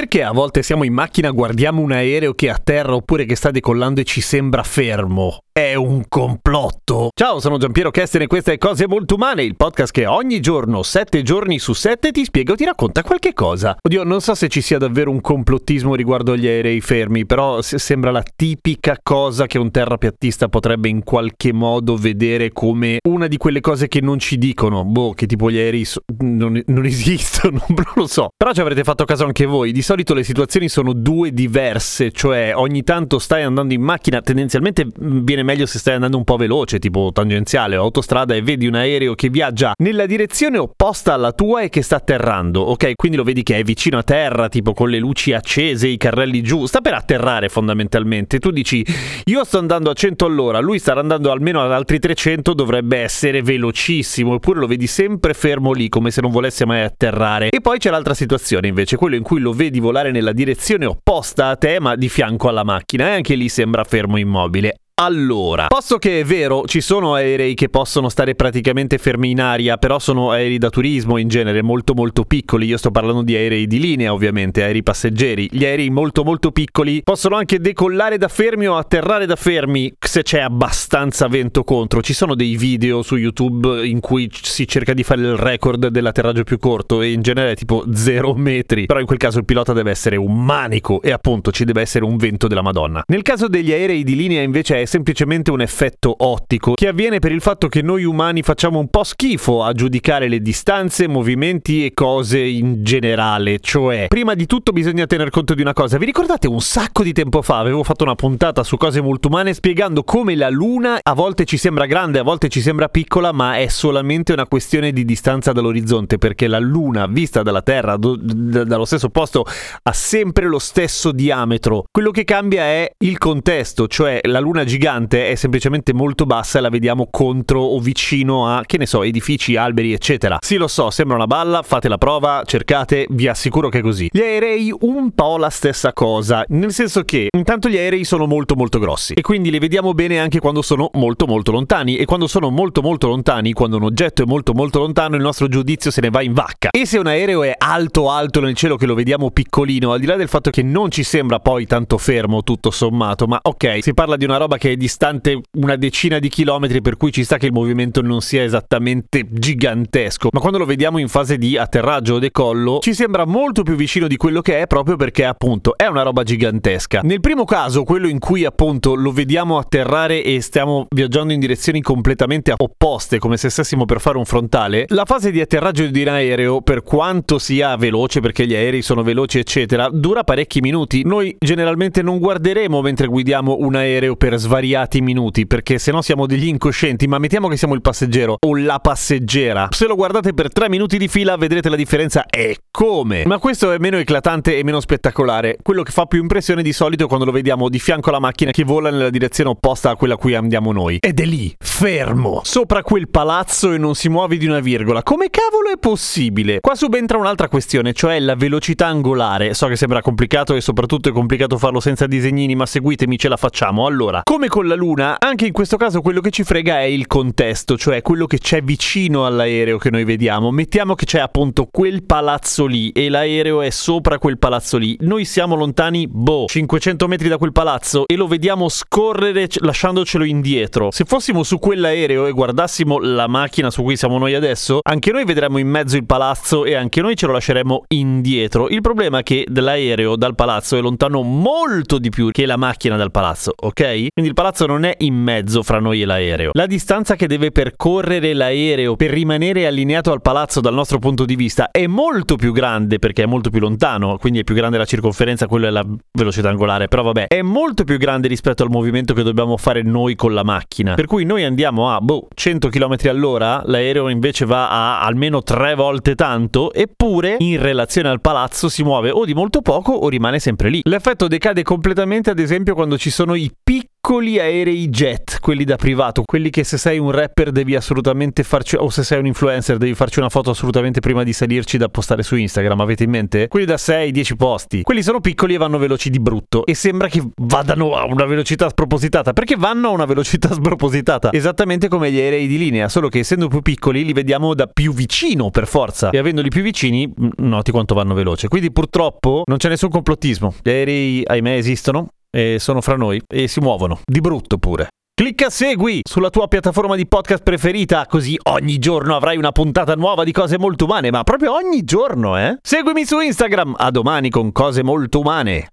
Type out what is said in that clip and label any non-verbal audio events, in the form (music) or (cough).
Perché a volte siamo in macchina, guardiamo un aereo che è a terra oppure che sta decollando e ci sembra fermo? È un complotto? Ciao, sono Giampiero Kesten e queste è Cose Molto Umane, il podcast che ogni giorno, sette giorni su sette, ti spiega o ti racconta qualche cosa. Oddio, non so se ci sia davvero un complottismo riguardo agli aerei fermi, però sembra la tipica cosa che un terrapiattista potrebbe in qualche modo vedere come una di quelle cose che non ci dicono. Boh, che tipo gli aerei so- non, non esistono, (laughs) non lo so. Però ci avrete fatto caso anche voi di solito le situazioni sono due diverse, cioè ogni tanto stai andando in macchina, tendenzialmente mm, viene meglio se stai andando un po' veloce, tipo tangenziale o autostrada e vedi un aereo che viaggia nella direzione opposta alla tua e che sta atterrando, ok? Quindi lo vedi che è vicino a terra, tipo con le luci accese, i carrelli giù, sta per atterrare fondamentalmente. Tu dici, io sto andando a 100 all'ora, lui sta andando almeno ad altri 300, dovrebbe essere velocissimo, eppure lo vedi sempre fermo lì, come se non volesse mai atterrare. E poi c'è l'altra situazione invece, quello in cui lo vedi di volare nella direzione opposta a te, ma di fianco alla macchina, e anche lì sembra fermo immobile. Allora, posto che è vero, ci sono aerei che possono stare praticamente fermi in aria, però sono aerei da turismo in genere molto molto piccoli. Io sto parlando di aerei di linea, ovviamente, aerei passeggeri. Gli aerei molto molto piccoli possono anche decollare da fermi o atterrare da fermi se c'è abbastanza vento contro. Ci sono dei video su YouTube in cui si cerca di fare il record dell'atterraggio più corto e in genere è tipo 0 metri. Però in quel caso il pilota deve essere un manico e appunto ci deve essere un vento della Madonna. Nel caso degli aerei di linea invece è semplicemente un effetto ottico che avviene per il fatto che noi umani facciamo un po' schifo a giudicare le distanze, movimenti e cose in generale. Cioè, prima di tutto bisogna tener conto di una cosa. Vi ricordate un sacco di tempo fa avevo fatto una puntata su cose molto umane spiegando come la Luna a volte ci sembra grande, a volte ci sembra piccola, ma è solamente una questione di distanza dall'orizzonte perché la Luna vista dalla Terra do, d- dallo stesso posto ha sempre lo stesso diametro. Quello che cambia è il contesto, cioè la Luna gigante gigante è semplicemente molto bassa e la vediamo contro o vicino a, che ne so, edifici, alberi, eccetera. Sì, lo so, sembra una balla, fate la prova, cercate, vi assicuro che è così. Gli aerei un po' la stessa cosa, nel senso che intanto gli aerei sono molto molto grossi e quindi li vediamo bene anche quando sono molto molto lontani e quando sono molto molto lontani, quando un oggetto è molto molto lontano, il nostro giudizio se ne va in vacca. E se un aereo è alto alto nel cielo che lo vediamo piccolino, al di là del fatto che non ci sembra poi tanto fermo tutto sommato, ma ok, si parla di una roba che è distante una decina di chilometri, per cui ci sta che il movimento non sia esattamente gigantesco. Ma quando lo vediamo in fase di atterraggio o decollo, ci sembra molto più vicino di quello che è, proprio perché appunto è una roba gigantesca. Nel primo caso, quello in cui appunto lo vediamo atterrare e stiamo viaggiando in direzioni completamente opposte, come se stessimo per fare un frontale, la fase di atterraggio di un aereo, per quanto sia veloce, perché gli aerei sono veloci, eccetera, dura parecchi minuti. Noi generalmente non guarderemo mentre guidiamo un aereo per svariati svariati minuti, perché se no siamo degli incoscienti, ma mettiamo che siamo il passeggero o la passeggera. Se lo guardate per tre minuti di fila vedrete la differenza e come. Ma questo è meno eclatante e meno spettacolare. Quello che fa più impressione di solito quando lo vediamo di fianco alla macchina che vola nella direzione opposta a quella a cui andiamo noi. Ed è lì, fermo, sopra quel palazzo e non si muove di una virgola. Come cavolo è possibile? Qua subentra un'altra questione, cioè la velocità angolare. So che sembra complicato e soprattutto è complicato farlo senza disegnini, ma seguitemi, ce la facciamo. Allora, come con la Luna, anche in questo caso quello che ci frega è il contesto, cioè quello che c'è vicino all'aereo che noi vediamo. Mettiamo che c'è appunto quel palazzo lì e l'aereo è sopra quel palazzo lì. Noi siamo lontani, boh, 500 metri da quel palazzo e lo vediamo scorrere lasciandocelo indietro. Se fossimo su quell'aereo e guardassimo la macchina su cui siamo noi adesso, anche noi vedremmo in mezzo il palazzo e anche noi ce lo lasceremmo indietro. Il problema è che l'aereo dal palazzo è lontano molto di più che la macchina dal palazzo, ok? Quindi il palazzo non è in mezzo fra noi e l'aereo. La distanza che deve percorrere l'aereo per rimanere allineato al palazzo dal nostro punto di vista è molto più grande perché è molto più lontano, quindi è più grande la circonferenza, quella è la velocità angolare, però vabbè, è molto più grande rispetto al movimento che dobbiamo fare noi con la macchina. Per cui noi andiamo a boh, 100 km all'ora, l'aereo invece va a almeno tre volte tanto, eppure in relazione al palazzo si muove o di molto poco o rimane sempre lì. L'effetto decade completamente ad esempio quando ci sono i piccoli piccoli aerei jet, quelli da privato, quelli che se sei un rapper devi assolutamente farci, o se sei un influencer devi farci una foto assolutamente prima di salirci da postare su Instagram, avete in mente? Quelli da 6-10 posti. Quelli sono piccoli e vanno veloci di brutto e sembra che vadano a una velocità spropositata, perché vanno a una velocità (laughs) spropositata, esattamente come gli aerei di linea, solo che essendo più piccoli li vediamo da più vicino per forza e avendoli più vicini noti quanto vanno veloce. Quindi purtroppo non c'è nessun complottismo. Gli aerei, ahimè, esistono, e sono fra noi e si muovono, di brutto pure. Clicca segui sulla tua piattaforma di podcast preferita, così ogni giorno avrai una puntata nuova di cose molto umane, ma proprio ogni giorno, eh? Seguimi su Instagram, a domani con cose molto umane.